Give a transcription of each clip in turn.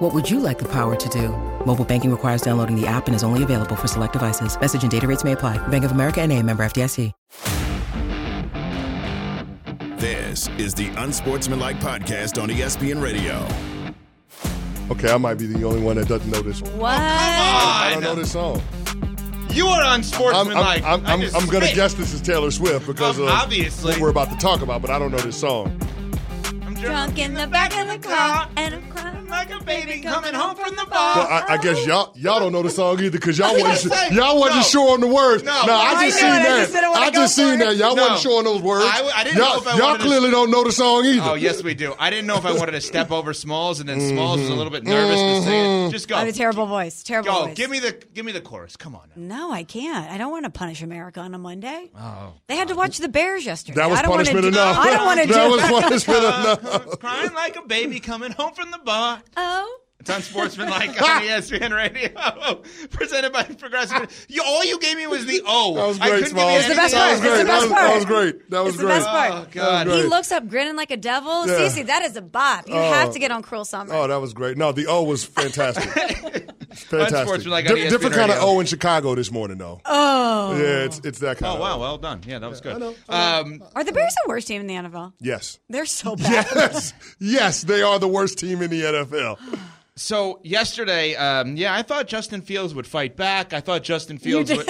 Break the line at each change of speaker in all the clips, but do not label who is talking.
What would you like the power to do? Mobile banking requires downloading the app and is only available for select devices. Message and data rates may apply. Bank of America and a member FDIC.
This is the Unsportsmanlike Podcast on ESPN Radio.
Okay, I might be the only one that doesn't know this.
What?
I don't know this song.
You are
I'm,
unsportsmanlike.
I'm, I'm,
I
I'm, I'm going to guess this is Taylor Swift because
Um,
of
obviously.
what we're about to talk about, but I don't know this song.
I'm
Drunk in the back of the car, and I'm crying
like a baby coming home from the
Well,
bar.
I, I guess y'all y'all don't know the song either because y'all wasn't
say,
y'all wasn't
no.
sure on the words.
No.
Nah,
I
I just
knew
seen
it. I
that.
just
I just seen that. Y'all
No.
wasn't sure on those words.
I- I didn't
y'all,
know if I
y'all
wanted to-
clearly don't know the song either.
Oh yes, we do. I didn't know if I wanted to step over Smalls, and then Smalls
Mm-hmm.
was a little bit nervous to say it. Just go.
I have a terrible voice. Terrible
Go.
voice.
Give me the give me the chorus. Come on. Now.
No, I can't. I don't want to punish America on a Monday.
Oh.
They had to watch the Bears yesterday.
That was
I don't wanna
punishment
do,
enough.
I don't want to do
that was punishment enough.
Crying like a baby coming home from the bar.
Oh,
It's unsportsmanlike on E ESPN Radio, presented by Progressive. You, all you gave me was the O.
That was
I
great,
couldn't
Smalls.
give you
It's the best
anything
part.
That was
else.
It's
great. That was, that was great. That was
it's the
great.
best part.
Oh God.
Great.
he looks up grinning like a devil.
Yeah.
Cece, that is a bop. You have oh. to get on Cruel Summer.
Oh, that was great. No, the O was fantastic. fantastic.
Unsportsmanlike on
Di-
ESPN
different kind of
Radio.
O in Chicago this morning, though.
oh.
Yeah, it's it's that kind
Oh
of
wow,
O.
well done. Yeah, that was good.
know.
Um,
Are the Bears the worst team in the NFL?
Yes.
They're so bad.
Yes. Yes, they are the worst team in the NFL.
so yesterday, um, yeah, I thought Justin Fields would fight back. I thought Justin Fields would,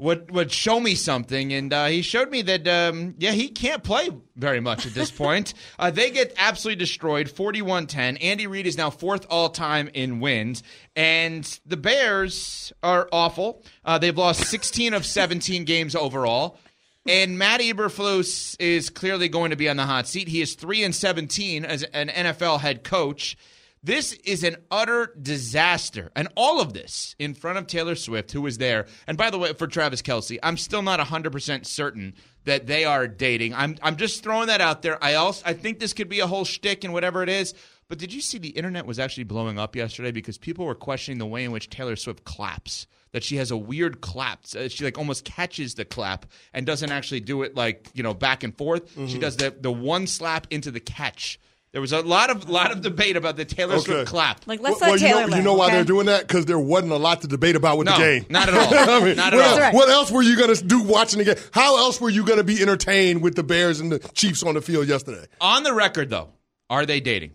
would would show me something, and uh, he showed me that um, yeah, he can't play very much at this point. uh, they get absolutely destroyed, 41-10. Andy Reid is now fourth all time in wins, and the Bears are awful. Uh, they've lost 16 of 17 games overall. And Matt Eberflus is clearly going to be on the hot seat. He is three and seventeen as an NFL head coach. This is an utter disaster, and all of this in front of Taylor Swift, who was there. And by the way, for Travis Kelce, I'm still not 100 percent certain that they are dating. I'm I'm just throwing that out there. I also I think this could be a whole shtick and whatever it is. But did you see the internet was actually blowing up yesterday because people were questioning the way in which Taylor Swift claps? That she has a weird clap. Uh, She like almost catches the clap and doesn't actually do it like you know back and forth. She
Mm-hmm.
does the the one slap into the catch. There was a lot of lot of debate about the Taylor
Okay.
Swift clap.
Like, let's
well,
let
you
Taylor
know, you know why
okay?
they're doing that? Because there wasn't a lot to debate about with
no,
the game.
not at all.
I mean,
not at
what,
all.
else, what else were you going to do watching the game? How else were you going to be entertained with the Bears and the Chiefs on the field yesterday?
On the record, though, are they dating?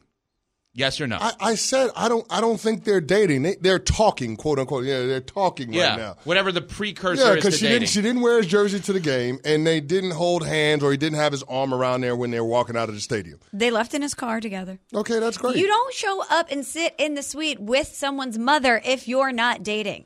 Yes or no?
I, I said I don't. I don't think they're dating. They, they're talking, quote unquote. Yeah, they're talking
yeah,
right now.
whatever the precursor
Yeah, because she
dating.
didn't. She didn't wear his jersey to the game, and they didn't hold hands, or he didn't have his arm around there when they were walking out of the stadium.
They left in his car together.
Okay, that's great.
You don't show up and sit in the suite with someone's mother if you're not dating.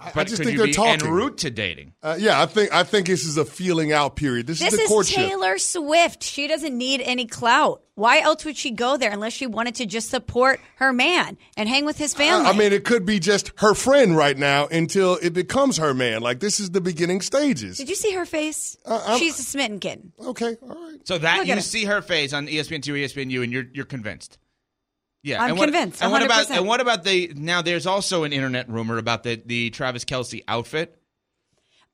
I,
but
I just
could
think
you
they're
be
talking.
en route to dating?
Uh, yeah, I think. I think this is a feeling out period. This,
This
is the
is. Taylor Swift. She doesn't need any clout. Why else would she go there unless she wanted to just support her man and hang with his family?
I mean, it could be just her friend right now until it becomes her man. Like this is the beginning stages.
Did you see her face?
Uh,
She's a smitten kid.
Okay, all right.
So that
Look
you see her face on ESPN two, ESPN U, and you're you're convinced. Yeah,
I'm
and what,
convinced,
And what about and what about the now? There's also an internet rumor about the the Travis Kelce outfit.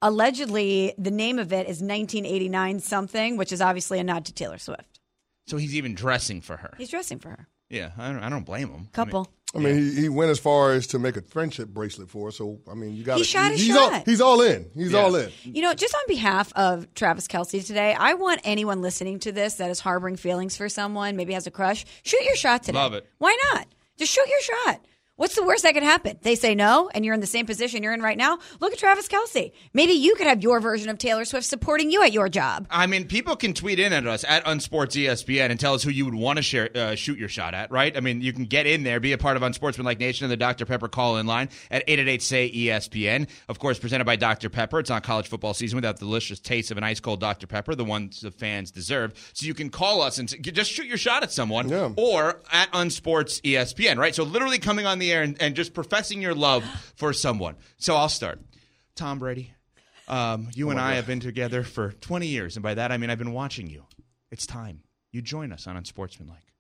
Allegedly, the name of it is 1989 something, which is obviously a nod to Taylor Swift.
So he's even dressing for her.
He's dressing for her.
Yeah, I don't, I don't blame him.
Couple.
I mean, he, he went as far as to make a friendship bracelet for her. So I mean, you got.
He shot his
he's
shot.
All, he's all in. He's
Yeah.
all in.
You know, just on behalf of Travis Kelce today, I want anyone listening to this that is harboring feelings for someone, maybe has a crush, shoot your shot today.
Love it.
Why not? Just shoot your shot. What's the worst that could happen? They say no, and you're in the same position you're in right now. Look at Travis Kelce. Maybe you could have your version of Taylor Swift supporting you at your job.
I mean, people can tweet in at us at Unsports ESPN and tell us who you would want to share, uh, shoot your shot at, right? I mean, you can get in there, be a part of Unsportsmanlike Nation and the Dr. Pepper call in line at 888 say ESPN. Of course, presented by Dr. Pepper. It's not college football season without the delicious taste of an ice cold Dr. Pepper, the ones the fans deserve. So you can call us and s- just shoot your shot at someone
Yeah.
or at Unsports ESPN, right? So literally coming on the air and, and just professing your love for someone. So I'll start. Tom Brady. Um, you and I have been together for 20 years, and by that I mean I've been watching you. It's time you join us on Unsportsmanlike.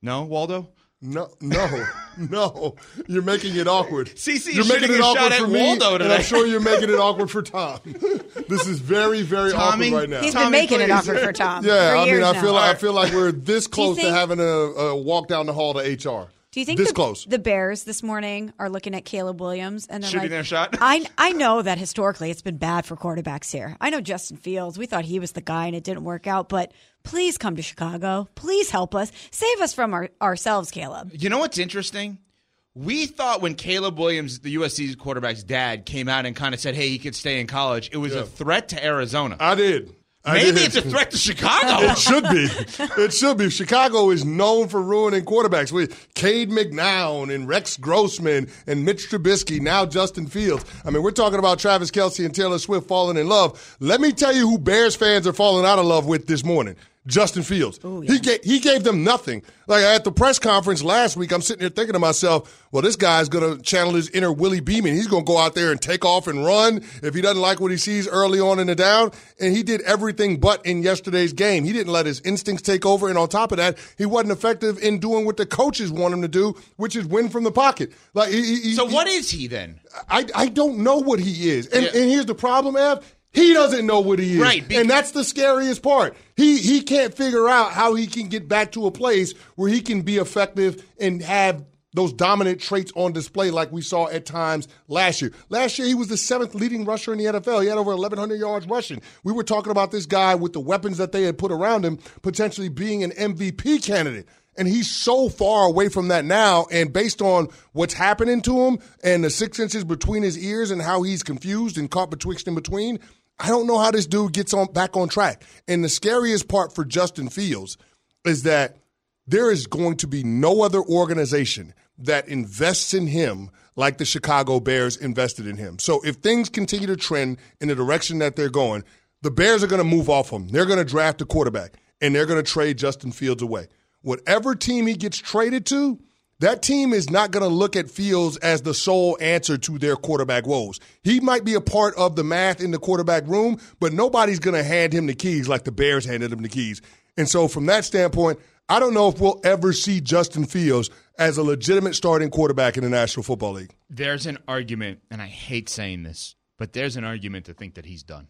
No, Waldo?
No, no, no. You're making it awkward.
CC,
you're making it awkward for me,
Waldo
and I'm sure you're making it awkward for Tom. this is very, very
Tommy,
awkward right now.
He's been making it awkward for Tom.
yeah,
for
I mean,
years
I
now.
feel like I feel like we're this
Do you
close to having a, a walk down the hall to HR.
Do you think
this
the,
close?
the Bears this morning are looking at Caleb Williams and they're
Shooting
like,
their shot?
I I know that historically it's been bad for quarterbacks here. I know Justin Fields. We thought he was the guy and it didn't work out, but please come to Chicago. Please help us. Save us from our, ourselves, Caleb.
You know what's interesting? We thought when Caleb Williams, the USC quarterback's dad, came out and kind of said, hey, he could stay in college, it was a threat to Arizona.
I did.
Maybe it's a threat to Chicago.
It should be. It should be. Chicago is known for ruining quarterbacks. With Cade McNown and Rex Grossman and Mitch Trubisky, now Justin Fields. I mean, we're talking about Travis Kelce and Taylor Swift falling in love. Let me tell you who Bears fans are falling out of love with this morning. Justin Fields. He gave he gave them nothing. Like at the press conference last week, I'm sitting here thinking to myself, well, this guy's gonna channel his inner Willie Beamen. He's gonna go out there and take off and run if he doesn't like what he sees early on in the down. And he did everything but in yesterday's game. He didn't let his instincts take over, and on top of that, he wasn't effective in doing what the coaches want him to do, which is win from the pocket. Like he, he-
so
he-
what is he then?
I, I don't know what he is. And,
Yeah.
and here's the problem, Ev. He doesn't know what he is.
Right, because-
and that's the scariest part. He he can't figure out how he can get back to a place where he can be effective and have those dominant traits on display like we saw at times last year. Last year, he was the seventh leading rusher in the NFL. He had over 1,100 yards rushing. We were talking about this guy with the weapons that they had put around him potentially being an MVP candidate. And he's so far away from that now. And based on what's happening to him and the six inches between his ears and how he's confused and caught betwixt and between, I don't know how this dude gets on back on track. And the scariest part for Justin Fields is that there is going to be no other organization that invests in him like the Chicago Bears invested in him. So if things continue to trend in the direction that they're going, the Bears are going to move off him. They're going to draft a quarterback and they're going to trade Justin Fields away. Whatever team he gets traded to, that team is not going to look at Fields as the sole answer to their quarterback woes. He might be a part of the math in the quarterback room, but nobody's going to hand him the keys like the Bears handed him the keys. And so, from that standpoint, I don't know if we'll ever see Justin Fields as a legitimate starting quarterback in the National Football League.
There's an argument, and I hate saying this, but there's an argument to think that he's done.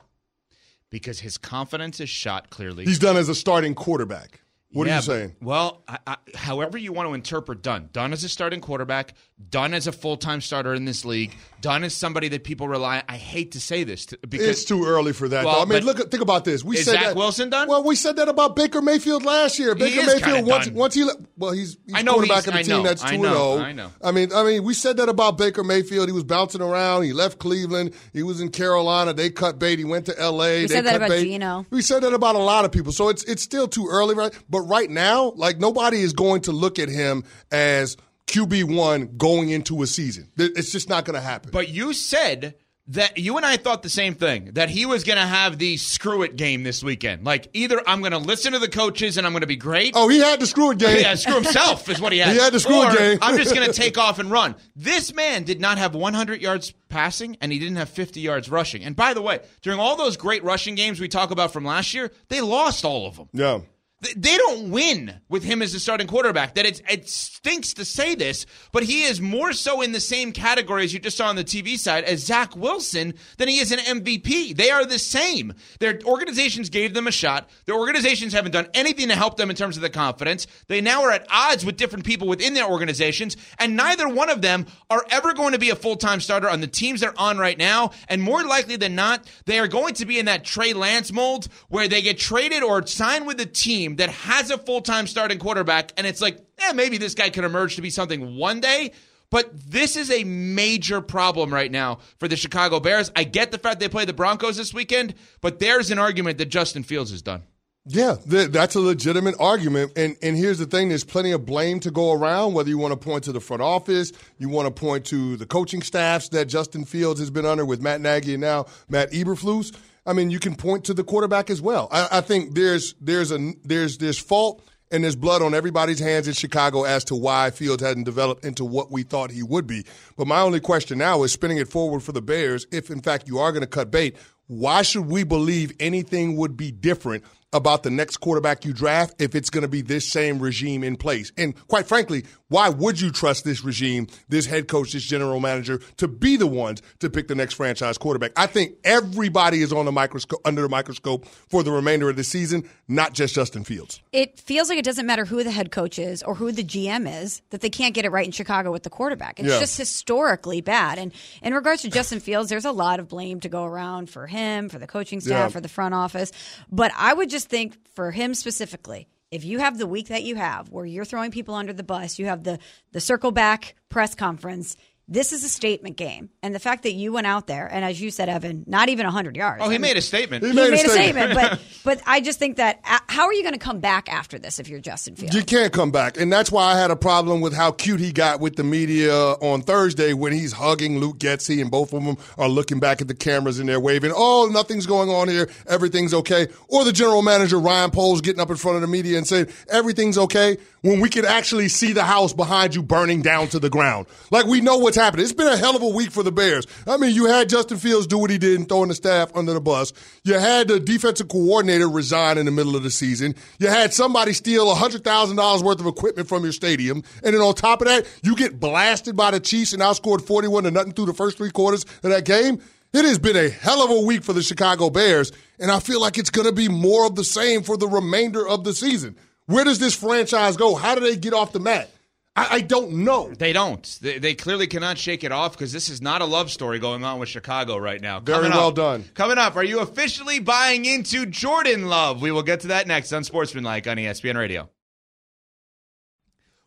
Because his confidence is shot clearly.
He's done as a starting quarterback. What
Yeah,
are you saying?
Well, I, I, however you want to interpret done, done as a starting quarterback, done as a full time starter in this league, done is somebody that people rely. I hate to say this to, because
It's too early for that.
Well.
I mean, look, at- think about this. We
Is
said
Zach
that,
Wilson done?
Well, we said that about Baker Mayfield last year. Baker Mayfield once
done.
once he le- well, he's, he's
I know
quarterback
he's-
of the team
know,
that's
I
two and zero. Oh.
I know.
I mean, I mean, we said that about Baker Mayfield. He was bouncing around. He left Cleveland. He was in Carolina. They cut bait. He went to L.A.
We
they
said that
cut
about
bait.
Geno.
We said that about a lot of people. So it's it's still too early, right? But right now, like nobody is going to look at him as QB one going into a season. It's just not going to happen.
But you said that you and I thought the same thing that he was going to have the screw it game this weekend. Like either I'm going to listen to the coaches and I'm going to be great.
oh, he had the screw it game.
Yeah, screw himself is what he had.
He had the screw
Or
game.
I'm just going to take off and run. This man did not have 100 yards passing and he didn't have 50 yards rushing. And by the way, during all those great rushing games we talk about from last year, they lost all of them.
Yeah.
Th- They don't win with him as the starting quarterback. That it's, it stinks to say this, but he is more so in the same category as you just saw on the TV side as Zach Wilson than he is an MVP. They are the same. Their organizations gave them a shot. Their organizations haven't done anything to help them in terms of the confidence. They now are at odds with different people within their organizations, and neither one of them are ever going to be a full time starter on the teams they're on right now. And more likely than not, they are going to be in that Trey Lance mold where they get traded or sign with a team that has a full time starting quarterback, and it's like, eh, maybe this guy can emerge to be something one day. But this is a major problem right now for the Chicago Bears. I get the fact they play the Broncos this weekend, but there's an argument that Justin Fields has done.
Yeah, th- that's a legitimate argument. And and here's the thing: there's plenty of blame to go around. Whether you want to point to the front office, you want to point to the coaching staffs that Justin Fields has been under with Matt Nagy and now Matt Eberflus. I mean, you can point to the quarterback as well. I, I think there's there's a there's there's fault and there's blood on everybody's hands in Chicago as to why Fields hadn't developed into what we thought he would be. But my only question now is spinning it forward for the Bears. If in fact you are going to cut bait, why should we believe anything would be different about the next quarterback you draft if it's going to be this same regime in place. And quite frankly, why would you trust this regime, this head coach, this general manager to be the ones to pick the next franchise quarterback? I think everybody is on the microscope under the microscope for the remainder of the season, not just Justin Fields.
It feels like it doesn't matter who the head coach is or who the GM is that they can't get it right in Chicago with the quarterback. It's
Yeah.
just historically bad. And in regards to Justin Fields, there's a lot of blame to go around for him, for the coaching staff,
Yeah.
for the front office. But I would just think for him specifically, if you have the week that you have where you're throwing people under the bus, you have the the circle back press conference. This is a statement game. And the fact that you went out there and as you said Evan, not even 100 yards.
Oh,
I
he
mean,
made a statement.
He
he
made a
made a
statement.
statement, but but I just think that uh, how are you going to come back after this if you're Justin Fields?
You can't come back. And that's why I had a problem with how cute he got with the media on Thursday when he's hugging Luke Getsy and both of them are looking back at the cameras and they're waving, oh, nothing's going on here. Everything's okay. Or the general manager, Ryan Poles, getting up in front of the media and saying, everything's okay when we could actually see the house behind you burning down to the ground. Like we know what's happening. It's been a hell of a week for the Bears. I mean, you had Justin Fields do what he did and throwing the staff under the bus. You had the defensive coordinator resign in the middle of the season. You had somebody steal $100,000 worth of equipment from your stadium. And then on top of that, you get blasted by the Chiefs and outscored 41 to nothing through the first three quarters of that game. It has been a hell of a week for the Chicago Bears, and I feel like it's going to be more of the same for the remainder of the season. Where does this franchise go? How do they get off the mat? I, I don't know.
They don't. They, they clearly cannot shake it off because this is not a love story going on with Chicago right now.
Very
Coming
well
up-
done.
Coming up, are you officially buying into Jordan Love? We will get to that next on Sportsmanlike on ESPN Radio.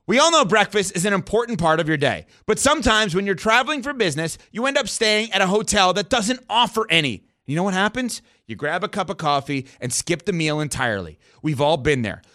We all know breakfast is an important part of your day, but sometimes when you're traveling for business, you end up staying at a hotel that doesn't offer any. You know what happens? You grab a cup of coffee and skip the meal entirely. We've all been there.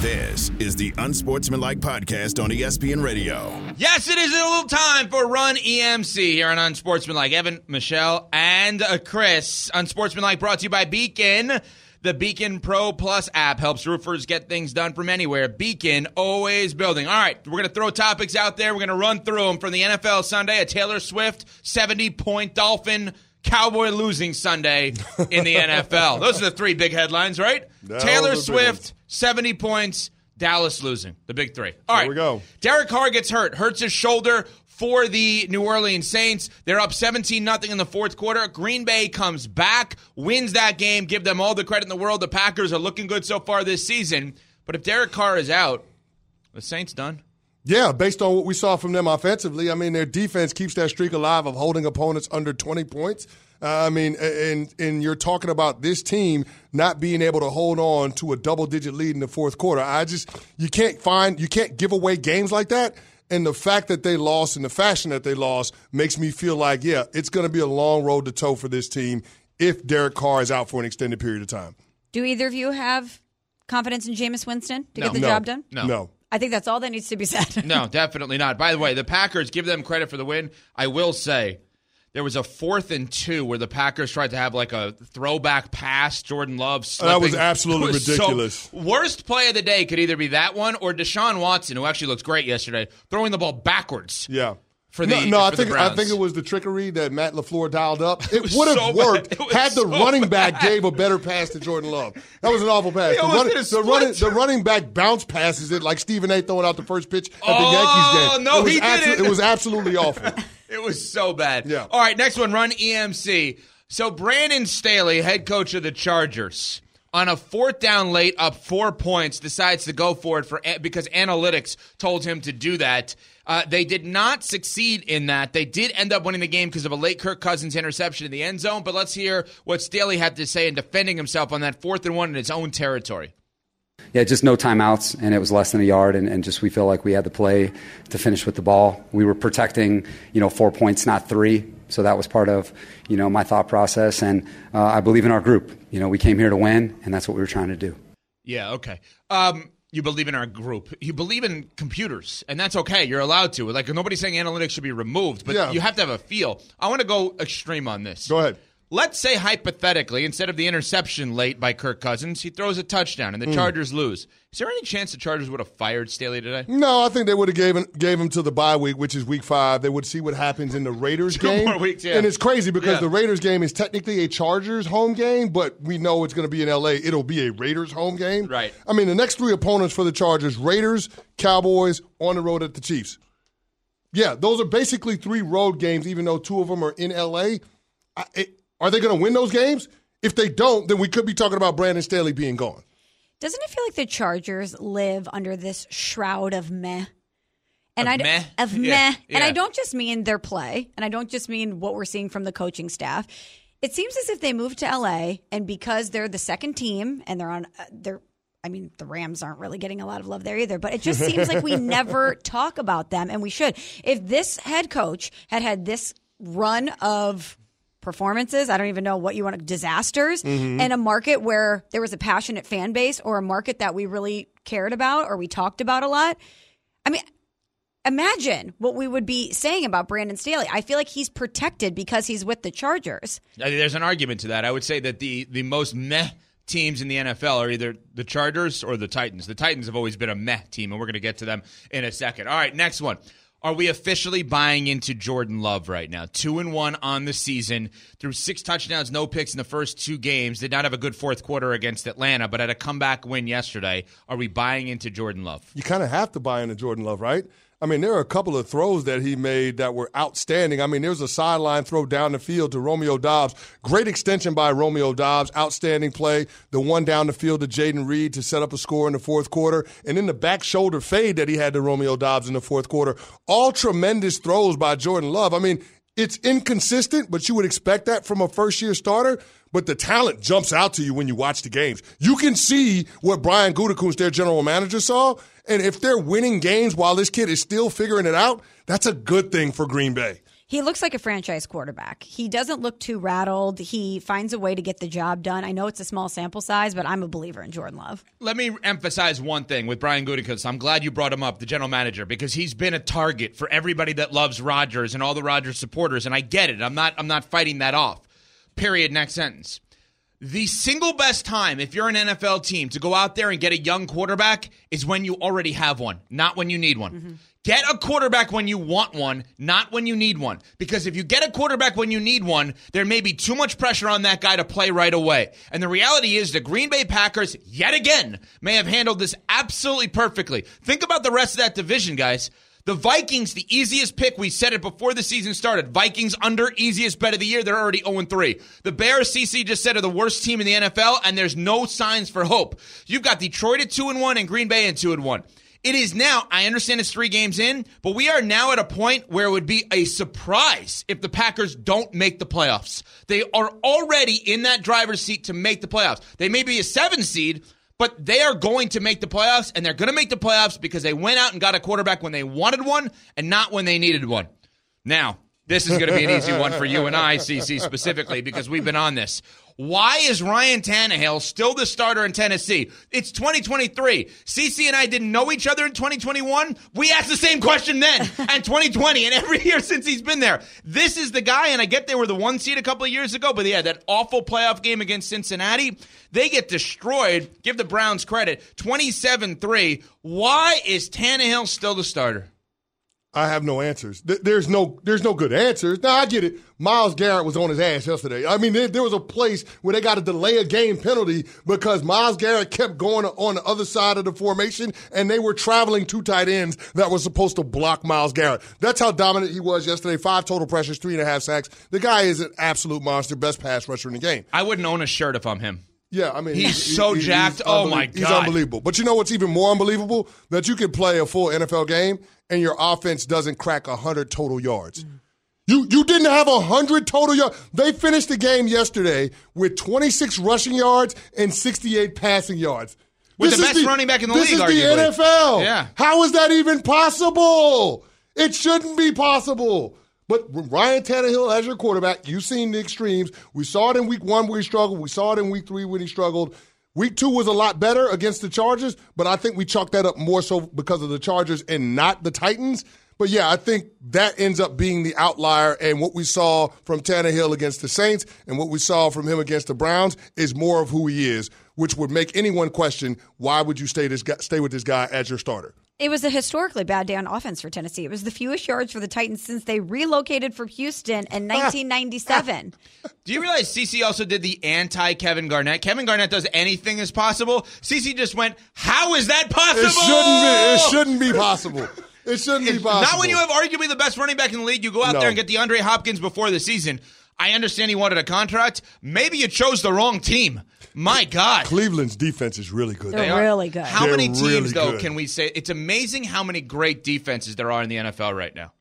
This is the Unsportsmanlike Podcast on ESPN Radio.
Yes, it is a little time for Run EMC here on Unsportsmanlike. Evan, Michelle, and uh, Chris. Unsportsmanlike brought to you by Beacon. The Beacon Pro Plus app helps roofers get things done from anywhere. Beacon, always building. All right, we're going to throw topics out there. We're going to run through them from the NFL Sunday, a Taylor Swift 70 point Dolphin Cowboy losing Sunday in the NFL. Those are the three big headlines, right?
Those
Taylor
are the big
Swift, 70 points, Dallas losing. The big three. All right.
we go.
Derek Carr gets hurt, hurts his shoulder for the New Orleans Saints. They're up 17 nothing in the fourth quarter. Green Bay comes back, wins that game, give them all the credit in the world. The Packers are looking good so far this season. But if Derek Carr is out, the Saints done.
Yeah, based on what we saw from them offensively, I mean, their defense keeps that streak alive of holding opponents under 20 points. Uh, I mean, and and you're talking about this team not being able to hold on to a double digit lead in the fourth quarter. I just you can't find you can't give away games like that. And the fact that they lost in the fashion that they lost makes me feel like, yeah, it's going to be a long road to toe for this team if Derek Carr is out for an extended period of time.
Do either of you have confidence in Jameis Winston to get the
No.
job done?
No.
No.
I think that's all that needs to be said.
No, definitely not. By the way, the Packers give them credit for the win. I will say there was a fourth and two where the Packers tried to have like a throwback pass. Jordan Love oh,
That was absolutely
It was so-
ridiculous.
worst play of the day could either be that one or Deshaun Watson, who actually looks great yesterday, throwing the ball backwards.
Yeah.
For the-
no, no I
the
think I think it was the trickery that Matt Lafleur dialed up. It,
was
would have
so
worked.
It
had the
so
running back
bad.
gave a better pass to Jordan Love. That was an awful pass. The, the, running, the running back bounce passes it like Stephen A. throwing out the first pitch at the
Oh,
Yankees game.
no,
it was
he didn't.
It was absolutely awful.
It was so bad.
Yeah.
All right, next one, run EMC. So Brandon Staley, head coach of the Chargers, on a fourth down late, up four points, decides to go for it for because analytics told him to do that. Uh, they did not succeed in that. They did end up winning the game because of a late Kirk Cousins interception in the end zone. But let's hear what Staley had to say in defending himself on that fourth and one in his own territory.
Yeah, just no timeouts, and it was less than a yard, and, and just we feel like we had the play to finish with the ball. We were protecting, you know, four points, not three. So that was part of, you know, my thought process, and uh, I believe in our group. You know, we came here to win, and that's what we were trying to do.
Yeah. Okay. Um, you believe in our group. You believe in computers, and that's okay. You're allowed to. Like nobody's saying analytics should be removed, but yeah. you have to have a feel. I want to go extreme on this.
Go ahead.
Let's say hypothetically, instead of the interception late by Kirk Cousins, he throws a touchdown and the mm. Chargers lose. Is there any chance the Chargers would have fired Staley today?
No, I think they would have gave him, gave him to the bye week, which is week five. They would see what happens in the Raiders
Two
game.
More weeks, yeah.
And it's crazy because yeah. the Raiders game is technically a Chargers home game, but we know it's going to be in LA. It'll be a Raiders home game.
Right.
I mean, the next three opponents for the Chargers: Raiders, Cowboys, on the road at the Chiefs. Yeah, those are basically three road games, even though two of them are in LA. I, it, are they going to win those games? If they don't, then we could be talking about Brandon Staley being gone.
Doesn't it feel like the Chargers live under this shroud of meh? And
of
I
meh?
of
yeah,
meh,
yeah.
and I don't just mean their play, and I don't just mean what we're seeing from the coaching staff. It seems as if they moved to LA, and because they're the second team, and they're on, uh, they're I mean, the Rams aren't really getting a lot of love there either, but it just seems like we never talk about them, and we should. If this head coach had had this run of performances. I don't even know what you want to disasters mm-hmm. and a market where there was a passionate fan base or a market that we really cared about or we talked about a lot. I mean, imagine what we would be saying about Brandon Staley. I feel like he's protected because he's with the Chargers.
There's an argument to that. I would say that the the most meh teams in the NFL are either the Chargers or the Titans. The Titans have always been a meh team, and we're going to get to them in a second. All right, next one. Are we officially buying into Jordan Love right now? Two and one on the season, through six touchdowns, no picks in the first two games. Did not have a good fourth quarter against Atlanta, but had a comeback win yesterday. Are we buying into Jordan Love?
You kind of have to buy into Jordan Love, right? I mean, there are a couple of throws that he made that were outstanding. I mean, there was a sideline throw down the field to Romeo Doubs. Great extension by Romeo Doubs. Outstanding play. The one down the field to Jayden Reed to set up a score in the fourth quarter. And then the back shoulder fade that he had to Romeo Doubs in the fourth quarter. All tremendous throws by Jordan Love. I mean, it's inconsistent, but you would expect that from a first year starter. But the talent jumps out to you when you watch the games. You can see what Brian Gutekunst, their general manager, saw. And if they're winning games while this kid is still figuring it out, that's a good thing for Green Bay.
He looks like a franchise quarterback. He doesn't look too rattled. He finds a way to get the job done. I know it's a small sample size, but I'm a believer in Jordan Love.
Let me emphasize one thing with Brian Gutekunst. I'm glad you brought him up, the general manager, because he's been a target for everybody that loves Rodgers and all the Rodgers supporters, and I get it. I'm not I'm not fighting that off. Period. Next sentence. The single best time, if you're an NFL team, to go out there and get a young quarterback is when you already have one, not when you need one. Mm-hmm. Get a quarterback when you want one, not when you need one. Because if you get a quarterback when you need one, there may be too much pressure on that guy to play right away. And the reality is the Green Bay Packers, yet again, may have handled this absolutely perfectly. Think about the rest of that division, guys. The Vikings, the easiest pick. We said it before the season started. Vikings under easiest bet of the year. They're already 0 3. The Bears, CC just said, are the worst team in the NFL, and there's no signs for hope. You've got Detroit at 2 and 1 and Green Bay at 2 and 1. It is now, I understand it's three games in, but we are now at a point where it would be a surprise if the Packers don't make the playoffs. They are already in that driver's seat to make the playoffs. They may be a seven seed, but they are going to make the playoffs, and they're going to make the playoffs because they went out and got a quarterback when they wanted one and not when they needed one. Now, this is going to be an easy one for you and I, CC, specifically, because we've been on this. Why is Ryan Tannehill still the starter in Tennessee? It's 2023. CC and I didn't know each other in 2021. We asked the same question then and 2020 and every year since he's been there. This is the guy, and I get they were the one seed a couple of years ago, but yeah, that awful playoff game against Cincinnati, they get destroyed. Give the Browns credit. 27 3. Why is Tannehill still the starter?
I have no answers. There's no, there's no good answers. Now I get it. Myles Garrett was on his ass yesterday. I mean, there, there, was a place where they got to delay a game penalty because Myles Garrett kept going on the other side of the formation, and they were traveling two tight ends that were supposed to block Myles Garrett. That's how dominant he was yesterday. Five total pressures, three and a half sacks. The guy is an absolute monster, best pass rusher in the game.
I wouldn't own a shirt if I'm him.
Yeah, I mean
He's so jacked. Oh,
unbelie-
my
He's unbelievable. But you know what's even more unbelievable? That you can play a full NFL game and your offense doesn't crack hundred total yards. You you didn't have hundred total yards. They finished the game yesterday with 26 rushing yards and 68 passing yards.
With
This
the best running back in the
this
league,
is
arguably.
the NFL.
Yeah.
How is that even possible? It shouldn't be possible. But Ryan Tannehill as your quarterback, you've seen the extremes. We saw it in week one where he struggled. We saw it in week three when he struggled. Week two was a lot better against the Chargers, but I think we chalked that up more so because of the Chargers and not the Titans. But yeah, I think that ends up being the outlier. And what we saw from Tannehill against the Saints and what we saw from him against the Browns is more of who he is, which would make anyone question why would you stay this guy, stay with this guy as your starter.
It was a historically bad day on offense for Tennessee. It was the fewest yards for the Titans since they relocated from Houston in 1997.
Do you realize CC also did the anti Kevin Garnett? Kevin Garnett does anything is possible. CC just went, How is that possible?
It shouldn't be. It shouldn't be possible. It shouldn't be possible.
Not when you have arguably the best running back in the league. You go out
No.
there and get DeAndre Hopkins before the season. I understand he wanted a contract. Maybe you chose the wrong team. My God.
Cleveland's defense is really good.
They're
They
really good.
How
They're
many teams,
really
though,
good.
can we say? It's amazing how many great defenses there are in the NFL right now.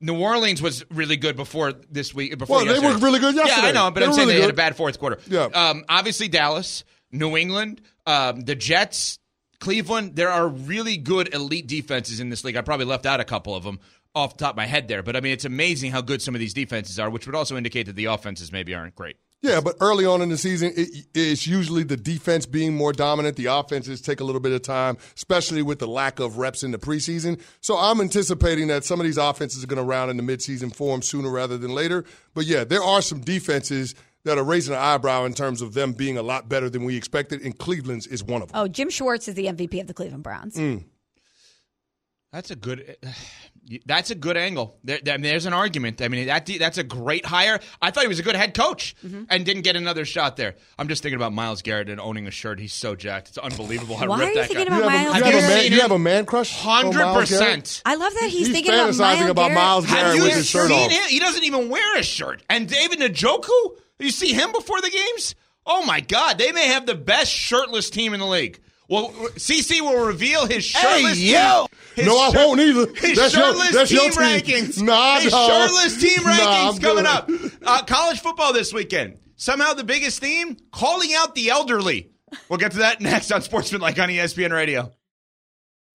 New Orleans was really good before this week. Before
Well, they were really good yesterday.
Yeah, I know, but
They
I'm saying
really
they had a bad fourth quarter.
Yeah.
Um, obviously, Dallas, New England, um, the Jets, Cleveland. There are really good elite defenses in this league. I probably left out a couple of them off the top of my head there, but I mean, it's amazing how good some of these defenses are, which would also indicate that the offenses maybe aren't great.
Yeah, but early on in the season, it, it's usually the defense being more dominant. The offenses take a little bit of time, especially with the lack of reps in the preseason. So I'm anticipating that some of these offenses are going to round in the midseason form sooner rather than later. But yeah, there are some defenses that are raising an eyebrow in terms of them being a lot better than we expected, and Cleveland's is one of them.
Oh, Jim Schwartz is the MVP of the Cleveland Browns.
Mm.
That's a good. That's a good angle. There, there- I mean, there's an argument. I mean, that that's a great hire. I thought he was a good head coach mm-hmm. and didn't get another shot there. I'm just thinking about Myles Garrett and owning a shirt. He's so jacked. It's unbelievable how
Why
ripped
are you
that
thinking
guy.
about
you have, a,
Myles
you have a
Garrett?
man, you have a man crush? on
Hundred
Myles Garrett?
percent.
I love that he's,
He's
thinking about
fantasizing
Myles
about
Garrett.
Myles
Have
Garrett
you
with his shirt
seen
off.
him? He doesn't even wear a shirt. And David Njoku, you see him before the games? Oh my God, they may have the best shirtless team in the league. Well, CC will reveal his shirtless
yo!
team. His
No, I won't either.
His
That's your-
shirtless
your
team
team.
rankings.
Nah,
his
dog.
shirtless team rankings
I'm
coming up. Uh, college football this weekend. Somehow the biggest theme: calling out the elderly. We'll get to that next on Sportsman Like on ESPN Radio.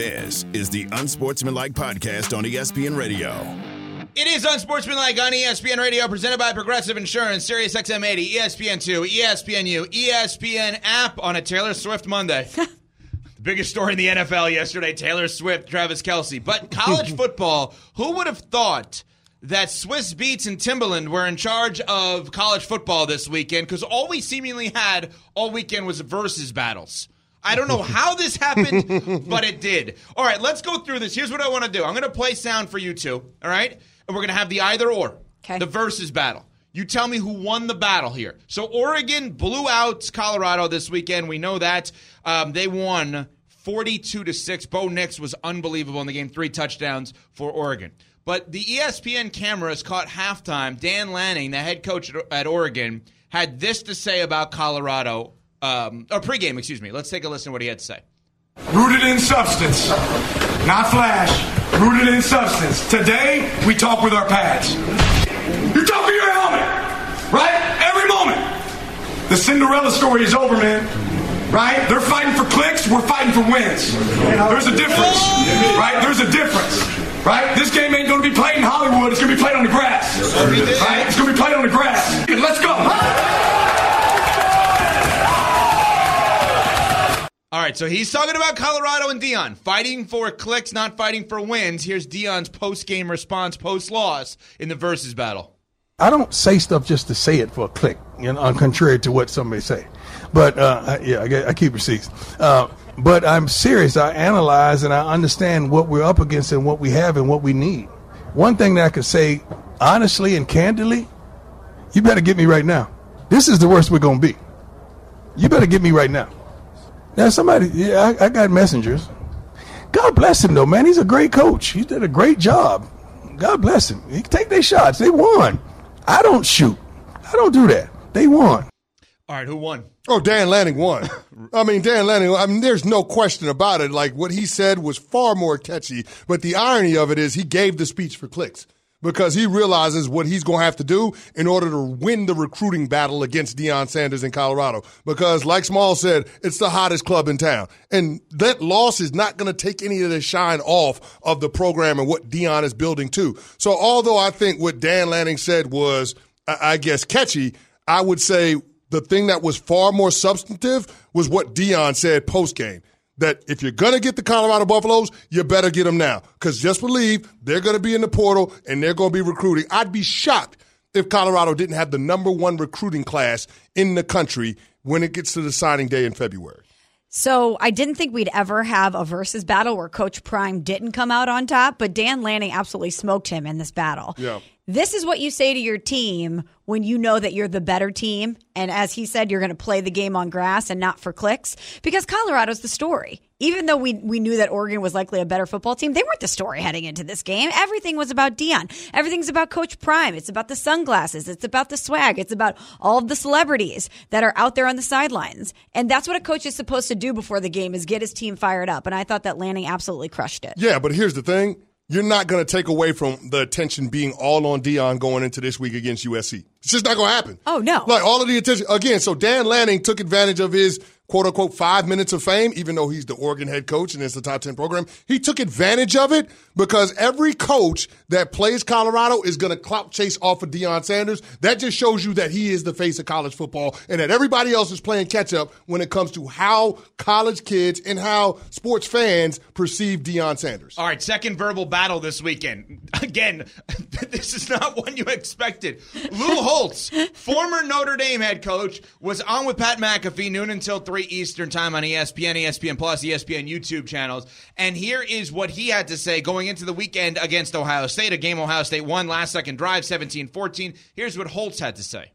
This is the Unsportsmanlike Podcast on ESPN Radio.
It is Unsportsmanlike on ESPN Radio, presented by Progressive Insurance, Sirius XM 80, ESPN2, ESPNU, ESPN app on a Taylor Swift Monday. the biggest story in the NFL yesterday Taylor Swift, Travis Kelce. But college football, who would have thought that Swizz Beatz and Timberland were in charge of college football this weekend? Because all we seemingly had all weekend was versus battles. I don't know how this happened, but it did. All right, let's go through this. Here's what I want to do. I'm going to play sound for you two, all right? And we're going to have the either or,
Okay.
the versus battle. You tell me who won the battle here. So Oregon blew out Colorado this weekend. We know that. Um, they won 42 to 6. Bo Nix was unbelievable in the game, three touchdowns for Oregon. But the ESPN cameras caught halftime. Dan Lanning, the head coach at Oregon, had this to say about Colorado, um, or pregame, excuse me. Let's take a listen to what he had to say.
Rooted in substance, not flash. Rooted in substance. Today, we talk with our pads. You talk with your helmet, right? Every moment. The Cinderella story is over, man. Right? They're fighting for clicks, we're fighting for wins. There's a difference, right? There's a difference, right? This game ain't gonna be played in Hollywood, it's gonna be played on the grass. Right? It's gonna be played on the grass. Let's go.
All right, so he's talking about Colorado and Deion fighting for clicks, not fighting for wins. Here's Deion's post-game response, post-loss in the versus battle.
I don't say stuff just to say it for a click, you know, contrary to what some may say. But uh, yeah, I, I keep receipts. Uh, but I'm serious. I analyze and I understand what we're up against and what we have and what we need. One thing that I could say honestly and candidly, you better get me right now. This is the worst we're gonna be. You better get me right now. Now somebody, yeah, I, I got messengers. God bless him though, man. He's a great coach. He did a great job. God bless him. He take their shots. They won. I don't shoot. I don't do that. They won.
All right, who won?
Oh, Dan Lanning won. I mean, Dan Lanning, I mean, there's no question about it. Like, what he said was far more catchy, but the irony of it is he gave the speech for clicks because he realizes what he's going to have to do in order to win the recruiting battle against Deion Sanders in Colorado. Because, like Small said, it's the hottest club in town. And that loss is not going to take any of the shine off of the program and what Deion is building too. So, although I think what Dan Lanning said was, I guess, catchy, I would say the thing that was far more substantive was what Deion said post game that if you're going to get the Colorado Buffaloes, you better get them now. Because just believe they're going to be in the portal and they're going to be recruiting. I'd be shocked if Colorado didn't have the number one recruiting class in the country when it gets to the signing day in February.
So I didn't think we'd ever have a versus battle where Coach Prime didn't come out on top, but Dan Lanning absolutely smoked him in this battle.
Yeah.
This is what you say to your team when you know that you're the better team. And as he said, you're going to play the game on grass and not for clicks because Colorado's the story. Even though we, we knew that Oregon was likely a better football team, they weren't the story heading into this game. Everything was about Deion. Everything's about Coach Prime. It's about the sunglasses. It's about the swag. It's about all of the celebrities that are out there on the sidelines. And that's what a coach is supposed to do before the game is get his team fired up. And I thought that Lanning absolutely crushed it.
Yeah, but here's the thing you're not going to take away from the attention being all on Deion going into this week against USC. It's just not going to happen.
Oh, no.
Like all of the attention. Again, so Dan Lanning took advantage of his quote unquote five minutes of fame, even though he's the Oregon head coach and it's the top 10 program. He took advantage of it because every coach that plays Colorado is going to clout chase off of Deion Sanders. That just shows you that he is the face of college football and that everybody else is playing catch up when it comes to how college kids and how sports fans perceive Deion Sanders.
All right, second verbal battle this weekend. Again, this is not one you expected. Lou Holtz, former Notre Dame head coach, was on with Pat McAfee noon until 3 Eastern time on ESPN, ESPN Plus, ESPN YouTube channels. And here is what he had to say going into the weekend against Ohio State, a game Ohio State won last second drive, 17 14. Here's what Holtz had to say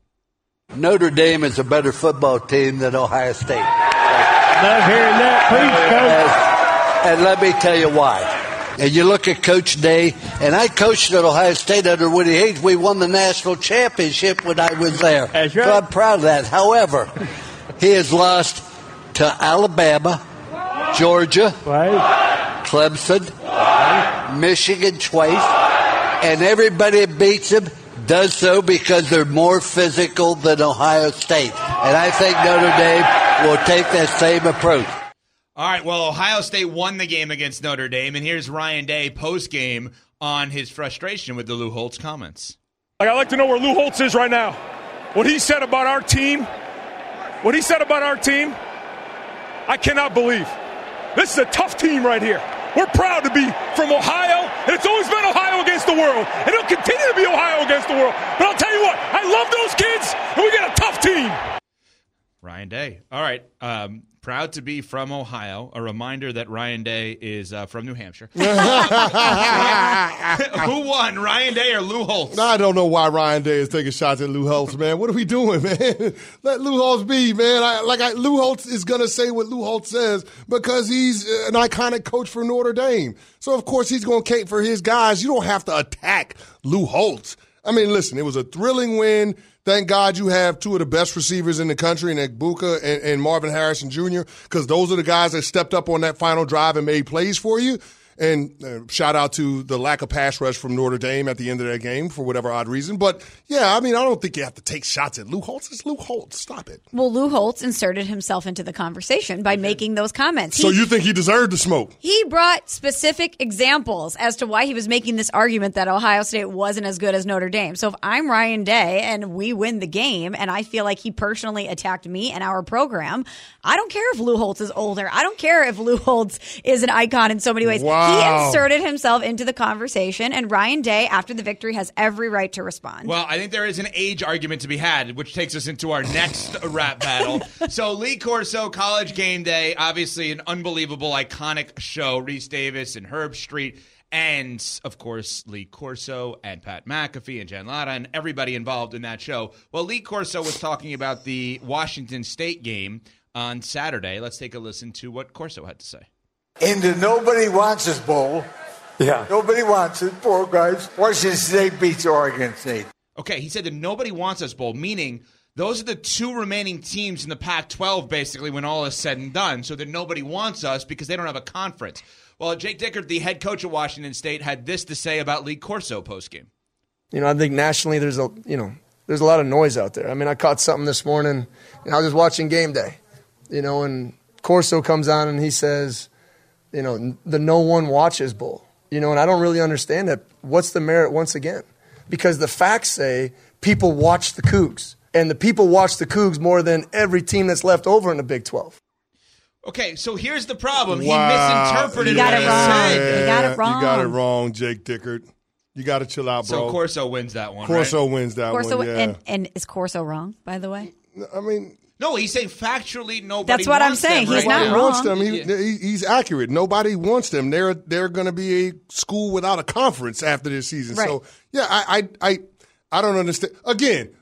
Notre Dame is a better football team than Ohio State.
Love hearing that. Please,
coach. And, and let me tell you why. And you look at Coach Day, and I coached at Ohio State under Woody Hayes. We won the national championship when I was there.
That's right.
So I'm proud of that. However, he has lost to Alabama, Georgia,
right.
Clemson, right. Michigan twice, and everybody beats them does so because they're more physical than Ohio State. And I think Notre Dame will take that same approach.
All right, well, Ohio State won the game against Notre Dame, and here's Ryan Day post game on his frustration with the Lou Holtz comments.
Like, I'd like to know where Lou Holtz is right now. What he said about our team, what he said about our team, I cannot believe. This is a tough team right here. We're proud to be from Ohio, and it's always been Ohio against the world, and it'll continue to be Ohio against the world. But I'll tell you what, I love those kids, and we got a tough team.
Ryan Day. All right. Um, proud to be from Ohio. A reminder that Ryan Day is uh, from New Hampshire. Who won, Ryan Day or Lou Holtz?
I don't know why Ryan Day is taking shots at Lou Holtz, man. What are we doing, man? Let Lou Holtz be, man. I, like I, Lou Holtz is gonna say what Lou Holtz says because he's an iconic coach for Notre Dame. So of course he's gonna cape for his guys. You don't have to attack Lou Holtz. I mean, listen, it was a thrilling win. Thank God you have two of the best receivers in the country, in Egbuka and, and Marvin Harrison Jr., because those are the guys that stepped up on that final drive and made plays for you. And uh, shout out to the lack of pass rush from Notre Dame at the end of that game for whatever odd reason. But yeah, I mean, I don't think you have to take shots at Lou Holtz. It's Lou Holtz. Stop it.
Well, Lou Holtz inserted himself into the conversation by making those comments.
so you think he deserved the smoke?
He brought specific examples as to why he was making this argument that Ohio State wasn't as good as Notre Dame. So if I'm Ryan Day and we win the game and I feel like he personally attacked me and our program, I don't care if Lou Holtz is older. I don't care if Lou Holtz is an icon in so many ways.
Wow.
He inserted himself into the conversation and Ryan Day after the victory has every right to respond.
Well, I think there is an age argument to be had, which takes us into our next rap battle. So, Lee Corso, College Game Day, obviously an unbelievable, iconic show. Rece Davis and Herbstreit, and of course Lee Corso and Pat McAfee and Jen Lada and everybody involved in that show. Well, Lee Corso was talking about the Washington State game on Saturday. Let's take a listen to what Corso had to say.
In the Nobody Wants us Bowl.
Yeah.
Nobody wants it. Poor guys. Washington State beats Oregon State.
Okay, he said that nobody wants us bowl, meaning those are the two remaining teams in the Pac 12, basically, when all is said and done. So that nobody wants us because they don't have a conference. Well, Jake Dickert, the head coach of Washington State, had this to say about Lee Corso postgame.
You know, I think nationally there's a you know there's a lot of noise out there. I mean, I caught something this morning. And I was just watching game day, you know, and Corso comes on and he says, you know, the no one watches bull. You know, and I don't really understand that. What's the merit once again? Because the facts say people watch the Cougs, and the people watch the Cougs more than every team that's left over in the Big 12.
Okay, so here's the problem. He misinterpreted
You got
what
it
he
wrong.
said.
You got it
You got it
wrong.
wrong, Jake Dickert. You got to chill out, bro.
So Corso wins that one.
Corso
right?
wins that
Corso
one. Yeah.
and, and is Corso wrong, by the way?
I mean,
No, he's saying factually nobody.
That's what I'm saying.
them
He's not
now.
wrong.
wants them. He, he- he's accurate. Nobody wants them. They're they're going to be a school without a conference after this season. So yeah, I, I I I don't understand. Again,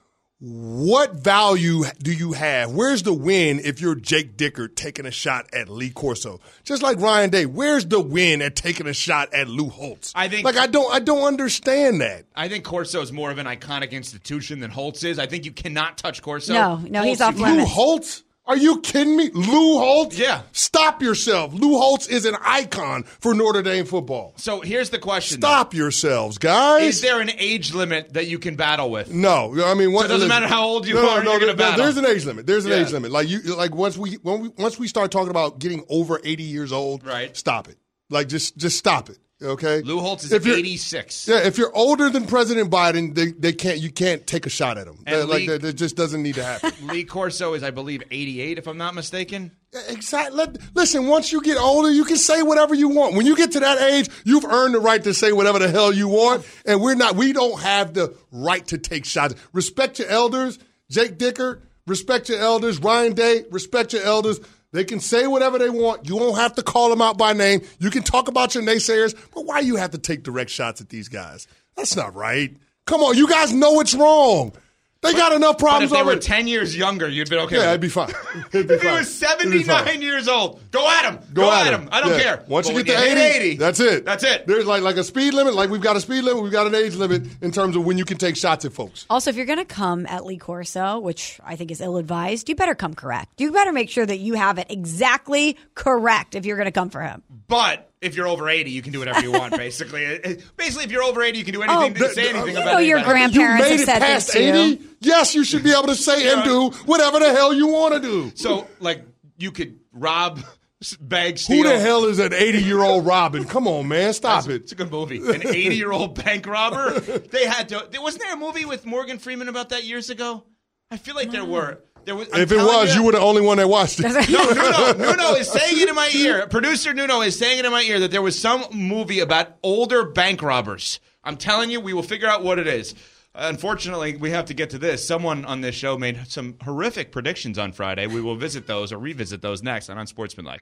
what value do you have? Where's the win if you're Jake Dickert taking a shot at Lee Corso? Just like Ryan Day, where's the win at taking a shot at Lou Holtz?
I think-
like I don't I don't understand that.
I think Corso is more of an iconic institution than Holtz is. I think you cannot touch Corso.
No, no, he's
Holtz-
off
Lou. Holtz? Are you kidding me? Lou Holtz?
Yeah.
Stop yourself. Lou Holtz is an icon for Notre Dame football.
So here's the question: though.
Stop yourselves, guys.
Is there an age limit that you can battle with?
no, I mean, what,
it doesn't matter how old you
no,
are,
No, there-
battle.
There's an age limit. There's an
Yeah.
age limit. Like you, like once we when we once we start talking about getting over 80 years old,
Right.
Stop it. Like just just stop it. Okay.
Lou Holtz is
If you're-
86.
Yeah, if you're older than President Biden, they, they can't. You can't take a shot at him.
And
That- like
Lee-
that, that just doesn't need to happen.
Lee Corso is, I believe, 88, if I'm not mistaken.
Exactly. Listen, once you get older, you can say whatever you want. When you get to that age, you've earned the right to say whatever the hell you want. And we're not, we don't have the right to take shots. Respect your elders. Jake Dicker, respect your elders. Ryan Day, respect your elders. They can say whatever they want. You won't have to call them out by name. You can talk about your naysayers, but why you have to take direct shots at these guys? That's not right. Come on, you guys know it's wrong. They got enough problems.
But if
problems
they were 10 years younger, you'd be okay.
yeah,
with
it'd be fine. It'd be
If he was
It'd be fine.
79 years old, go at him.
Go, at, him.
I don't
Yeah.
care.
Once
But
you
when
get to 80,
80,
that's it.
That's it.
There's like like a speed limit. Like we've got a speed limit. We've got an age limit in terms of when you can take shots at folks.
Also, if you're going to come at Lee Corso, which I think is ill advised, you better come correct. You better make sure that you have it exactly correct if you're going to come for him.
But if you're over 80, you can do whatever you want, basically. It- it- Basically, if you're over 80, you can do anything,
Oh,
say anything oh, oh,
you
about
know your
anybody.
grandparents
you made
have
it
said
past
this to you.
80. Yes, you should be able to say and do whatever the hell you want to do.
So, like, you could rob, s- bag, steal.
Who the hell is an 80 year old Robin? Come on, man, stop it.
It's a good movie. An 80 year old bank robber. They had to. Wasn't there a movie with Morgan Freeman about that years ago? I feel like there were. There was. I'm
If it
telling
was, you were the only one that watched it.
No, Nuno, Nuno is saying it in my ear. Producer Nuno is saying it in my ear that there was some movie about older bank robbers. I'm telling you, we will figure out what it is. Unfortunately, we have to get to this. Someone on this show made some horrific predictions on Friday. We will visit those or revisit those next on Unsportsmanlike.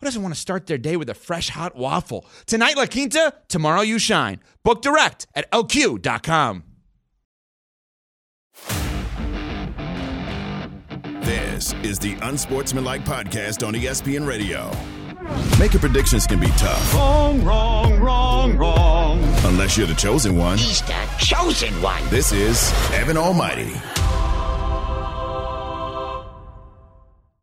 who doesn't want to start their day with a fresh hot waffle? Tonight, La Quinta, tomorrow, you shine. Book direct at lq.com.
This is the Unsportsmanlike Podcast on ESPN Radio. Making predictions can be tough.
Wrong, wrong, wrong, wrong.
Unless you're the chosen one.
He's the chosen one.
This is Evan Almighty.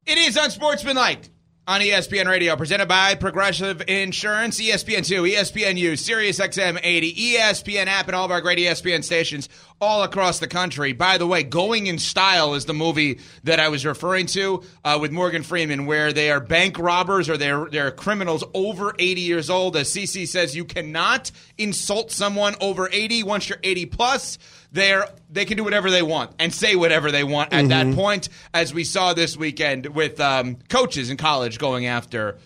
It is Unsportsmanlike on ESPN Radio, presented by Progressive Insurance, ESPN2, ESPNU, Sirius XM 80, ESPN app, and all of our great ESPN stations all across the country. By the way, Going in Style is the movie that I was referring to uh, with Morgan Freeman, where they are bank robbers or they're they're criminals over 80 years old. As CC says, you cannot insult someone over 80 once you're 80 plus they're they can do whatever they want and say whatever they want at that point, as we saw this weekend with um, coaches in college going after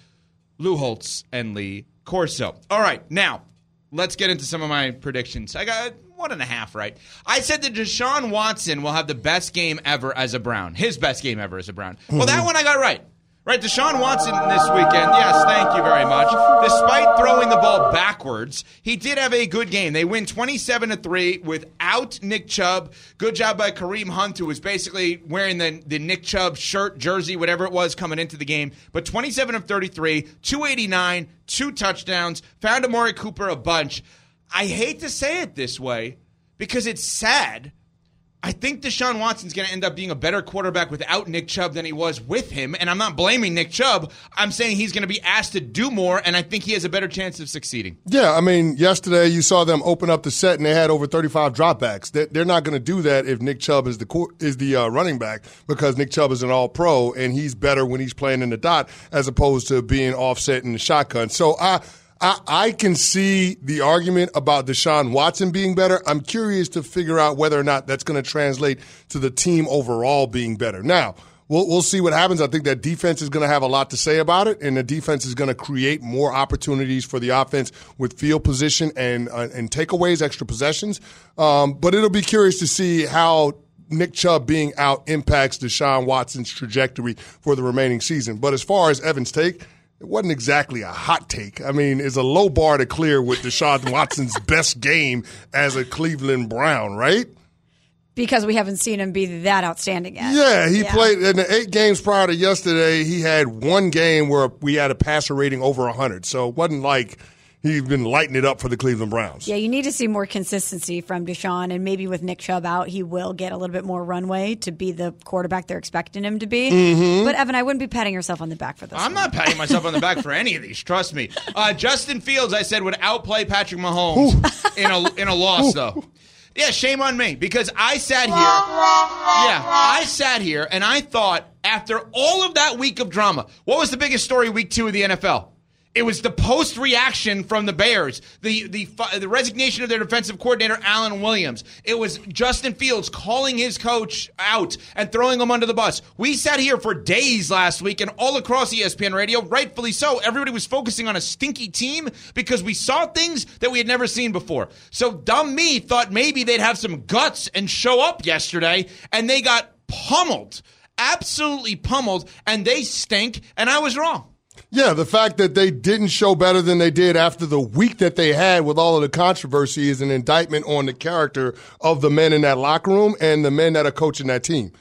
Lou Holtz and Lee Corso. All right, now let's get into some of my predictions. I got one and a half right. I said that Deshaun Watson will have the best game ever as a Brown, his best game ever as a Brown. Well, that one I got right. Right, Deshaun Watson this weekend. Yes, thank you very much. Despite throwing the ball backwards, he did have a good game. They win 27 to 3 without Nick Chubb. Good job by Kareem Hunt, who was basically wearing the, the Nick Chubb shirt, jersey, whatever it was coming into the game. But 27 of 33, 289, two touchdowns, found Amari Cooper a bunch. I hate to say it this way because it's sad. I think Deshaun Watson's going to end up being a better quarterback without Nick Chubb than he was with him. And I'm not blaming Nick Chubb. I'm saying he's going to be asked to do more, and I think he has a better chance of succeeding.
Yeah, I mean, yesterday you saw them open up the set and they had over 35 dropbacks. They're, they're not going to do that if Nick Chubb is the is the uh, running back because Nick Chubb is an All Pro and he's better when he's playing in the dot as opposed to being offset in the shotgun. So I. I, I can see the argument about Deshaun Watson being better. I'm curious to figure out whether or not that's going to translate to the team overall being better. Now, we'll, we'll see what happens. I think that defense is going to have a lot to say about it, and the defense is going to create more opportunities for the offense with field position and uh, and takeaways, extra possessions. Um, but it'll be curious to see how Nick Chubb being out impacts Deshaun Watson's trajectory for the remaining season. But as far as Evan's take, it wasn't exactly a hot take. I mean, it's a low bar to clear with Deshaun Watson's best game as a Cleveland Brown, right?
Because we haven't seen him be that outstanding yet.
Yeah, he played in the eight games prior to yesterday. He had one game where we had a passer rating over 100. So it wasn't like he'd been lighting it up for the Cleveland Browns.
Yeah, you need to see more consistency from Deshaun, and maybe with Nick Chubb out, he will get a little bit more runway to be the quarterback they're expecting him to be.
Mhm.
But Evan, I wouldn't be patting yourself on the back for this.
I'm not patting myself on the back for any of these. Trust me. Uh, Justin Fields, I said, would outplay Patrick Mahomes in a in a loss, though. Yeah, shame on me because I sat here. Yeah, I sat here and I thought after all of that week of drama, what was the biggest story week two of the NFL? It was the post reaction from the Bears, the the the resignation of their defensive coordinator Alan Williams. It was Justin Fields calling his coach out and throwing him under the bus. We sat here for days last week and all across ESPN Radio, rightfully so. Everybody was focusing on a stinky team because we saw things that we had never seen before. So dumb me thought maybe they'd have some guts and show up yesterday, and they got pummeled, absolutely pummeled, and they stink. And I was wrong.
Yeah, the fact that they didn't show better than they did after the week that they had with all of the controversy is an indictment on the character of the men in that locker room and the men that are coaching that team.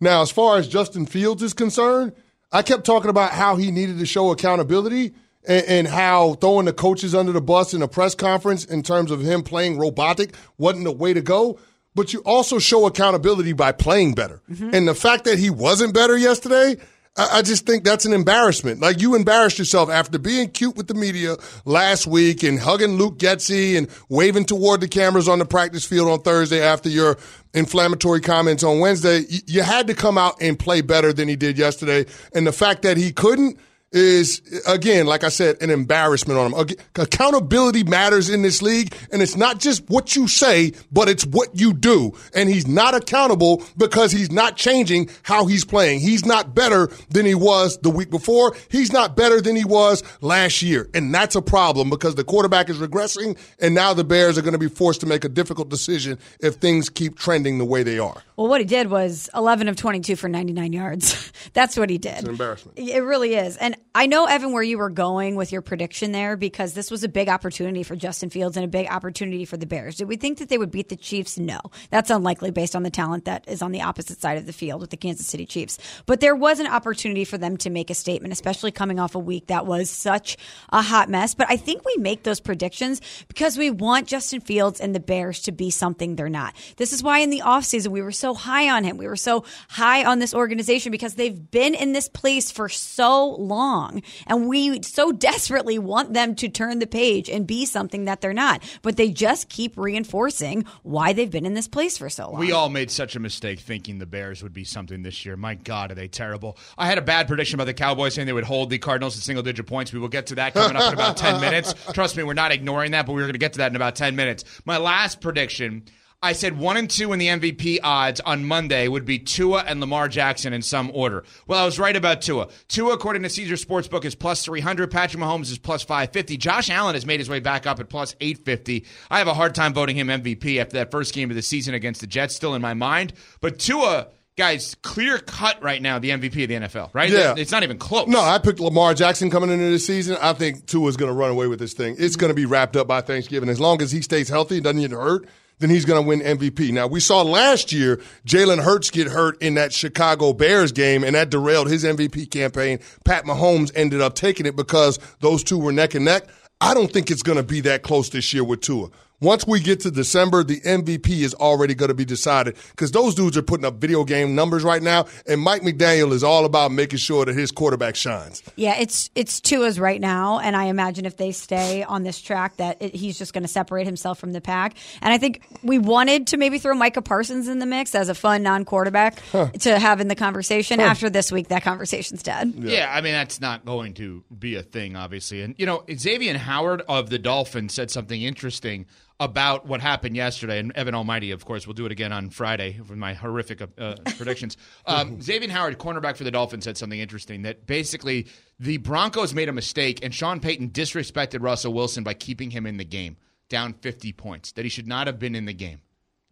Now, as far as Justin Fields is concerned, I kept talking about how he needed to show accountability and, and, how throwing the coaches under the bus in a press conference in terms of him playing robotic wasn't the way to go. But you also show accountability by playing better. Mm-hmm. And the fact that he wasn't better yesterday, I just think that's an embarrassment. Like you embarrassed yourself after being cute with the media last week and hugging Luke Getsy and waving toward the cameras on the practice field on Thursday after your inflammatory comments on Wednesday. You had to come out and play better than he did yesterday. And the fact that he couldn't – is again, like I said, an embarrassment on him. Accountability matters in this league, and it's not just what you say, but it's what you do. And he's not accountable because he's not changing how he's playing. He's not better than he was the week before. He's not better than he was last year. And that's a problem because the quarterback is regressing, and now the Bears are going to be forced to make a difficult decision if things keep trending the way they are.
Well, what he did was 11 of 22 for 99 yards. that's what he did.
It's an embarrassment.
It really is. And I know, Evan, where you were going with your prediction there because this was a big opportunity for Justin Fields and a big opportunity for the Bears. Did we think that they would beat the Chiefs? No. That's unlikely based on the talent that is on the opposite side of the field with the Kansas City Chiefs. But there was an opportunity for them to make a statement, especially coming off a week that was such a hot mess. But I think we make those predictions because we want Justin Fields and the Bears to be something they're not. This is why in the offseason we were so high on him. We were so high on this organization because they've been in this place for so long long. And we so desperately want them to turn the page and be something that they're not. But they just keep reinforcing why they've been in this place for so long.
We all made such a mistake thinking the Bears would be something this year. My God, are they terrible. I had a bad prediction about the Cowboys saying they would hold the Cardinals to single digit points. We will get to that coming up in about 10 minutes. Trust me, we're not ignoring that, but we're going to get to that in about 10 minutes. My last prediction I said one and two in the MVP odds on Monday would be Tua and Lamar Jackson in some order. Well, I was right about Tua. Tua, according to Caesar Sportsbook, is plus 300. Patrick Mahomes is plus 550. Josh Allen has made his way back up at plus 850. I have a hard time voting him MVP after that first game of the season against the Jets, still in my mind. But Tua guys, clear cut right now, the MVP of the NFL, right?
Yeah.
It's not even close.
No, I picked Lamar Jackson coming into the season. I think Tua's going to run away with this thing. It's going to be wrapped up by Thanksgiving. As long as he stays healthy, doesn't get hurt, then he's going to win MVP. Now, we saw last year Jalen Hurts get hurt in that Chicago Bears game, and that derailed his MVP campaign. Pat Mahomes ended up taking it because those two were neck and neck. I don't think it's going to be that close this year with Tua. Once we get to December, the MVP is already going to be decided because those dudes are putting up video game numbers right now, and Mike McDaniel is all about making sure that his quarterback shines.
Yeah, it's it's Tua's right now, and I imagine if they stay on this track, that it, he's just going to separate himself from the pack. And I think we wanted to maybe throw Micah Parsons in the mix as a fun non-quarterback huh. to have in the conversation. Huh. After this week, that conversation's dead.
Yeah. yeah, I mean that's not going to be a thing, obviously. And you know, Xavier Howard of the Dolphins said something interesting about what happened yesterday. And Evan Almighty, of course, will do it again on Friday with my horrific uh, predictions. Um, Xavier Howard, cornerback for the Dolphins, said something interesting that basically the Broncos made a mistake and Sean Payton disrespected Russell Wilson by keeping him in the game, down 50 points, that he should not have been in the game.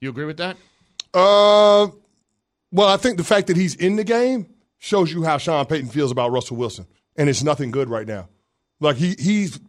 You agree with that?
Uh, well, I think the fact that he's in the game shows you how Sean Payton feels about Russell Wilson, and it's nothing good right now. Like he he's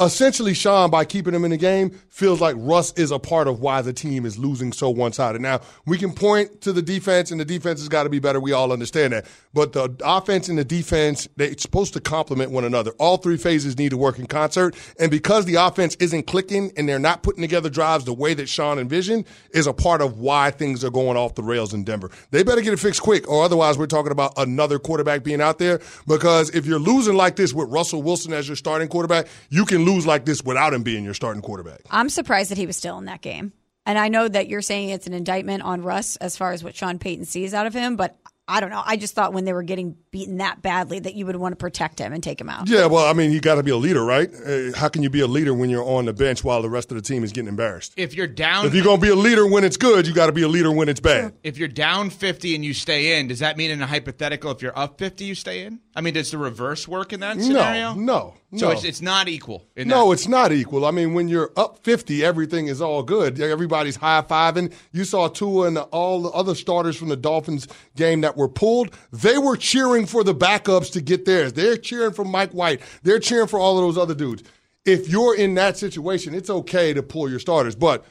essentially Sean by keeping him in the game feels like Russ is a part of why the team is losing so one-sided. Now, we can point to the defense and the defense has got to be better. We all understand that. But the offense and the defense, they're supposed to complement one another. All three phases need to work in concert. And because the offense isn't clicking and they're not putting together drives the way that Sean envisioned is a part of why things are going off the rails in Denver. They better get it fixed quick or otherwise we're talking about another quarterback being out there because if you're losing like this with Russell Wilson as your starting quarterback, you can lose like this without him being your starting quarterback.
I'm surprised that he was still in that game. And I know that you're saying it's an indictment on Russ as far as what Sean Payton sees out of him, but I don't know. I just thought when they were getting beaten that badly that you would want to protect him and take him out.
Yeah, well, I mean, you got to be a leader, right? Uh, how can you be a leader when you're on the bench while the rest of the team is getting embarrassed?
If you're down,
if you're going to be a leader when it's good, you got to be a leader when it's bad.
If you're down 50 and you stay in, does that mean in a hypothetical, if you're up 50, you stay in? I mean, does the reverse work in that scenario?
No, no.
So
no.
It's, it's not equal.
no, it's not equal. I mean, when you're up 50, everything is all good. Everybody's high fiving. You saw Tua and all the other starters from the Dolphins game that were pulled they were cheering for the backups to get theirs. They're cheering for Mike White. They're cheering for all of those other dudes. If you're in that situation, it's okay to pull your starters. But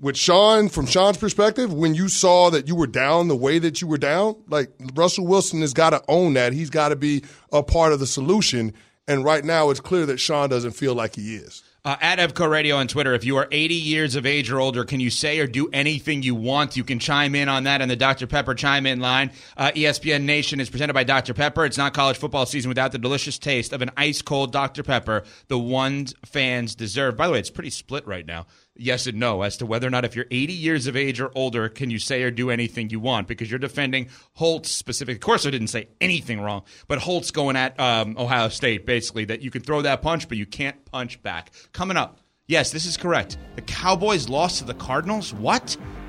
with Sean, from Sean's perspective, when you saw that you were down the way that you were down, like Russell Wilson has got to own that. He's got to be a part of the solution. And right now, it's clear that Sean doesn't feel like he is.
Uh, at Evco Radio on Twitter, if you are 80 years of age or older, can you say or do anything you want? You can chime in on that in the Dr. Pepper chime in line. Uh, ESPN Nation is presented by Dr. Pepper. It's not college football season without the delicious taste of an ice cold Dr. Pepper, the ones fans deserve. By the way, it's pretty split right now yes and no as to whether or not if you're 80 years of age or older, can you say or do anything you want? Because you're defending Holtz specifically. Of course, I didn't say anything wrong, but Holtz going at um, Ohio State basically that you can throw that punch, but you can't punch back. Coming up, yes, this is correct. The Cowboys lost to the Cardinals. What?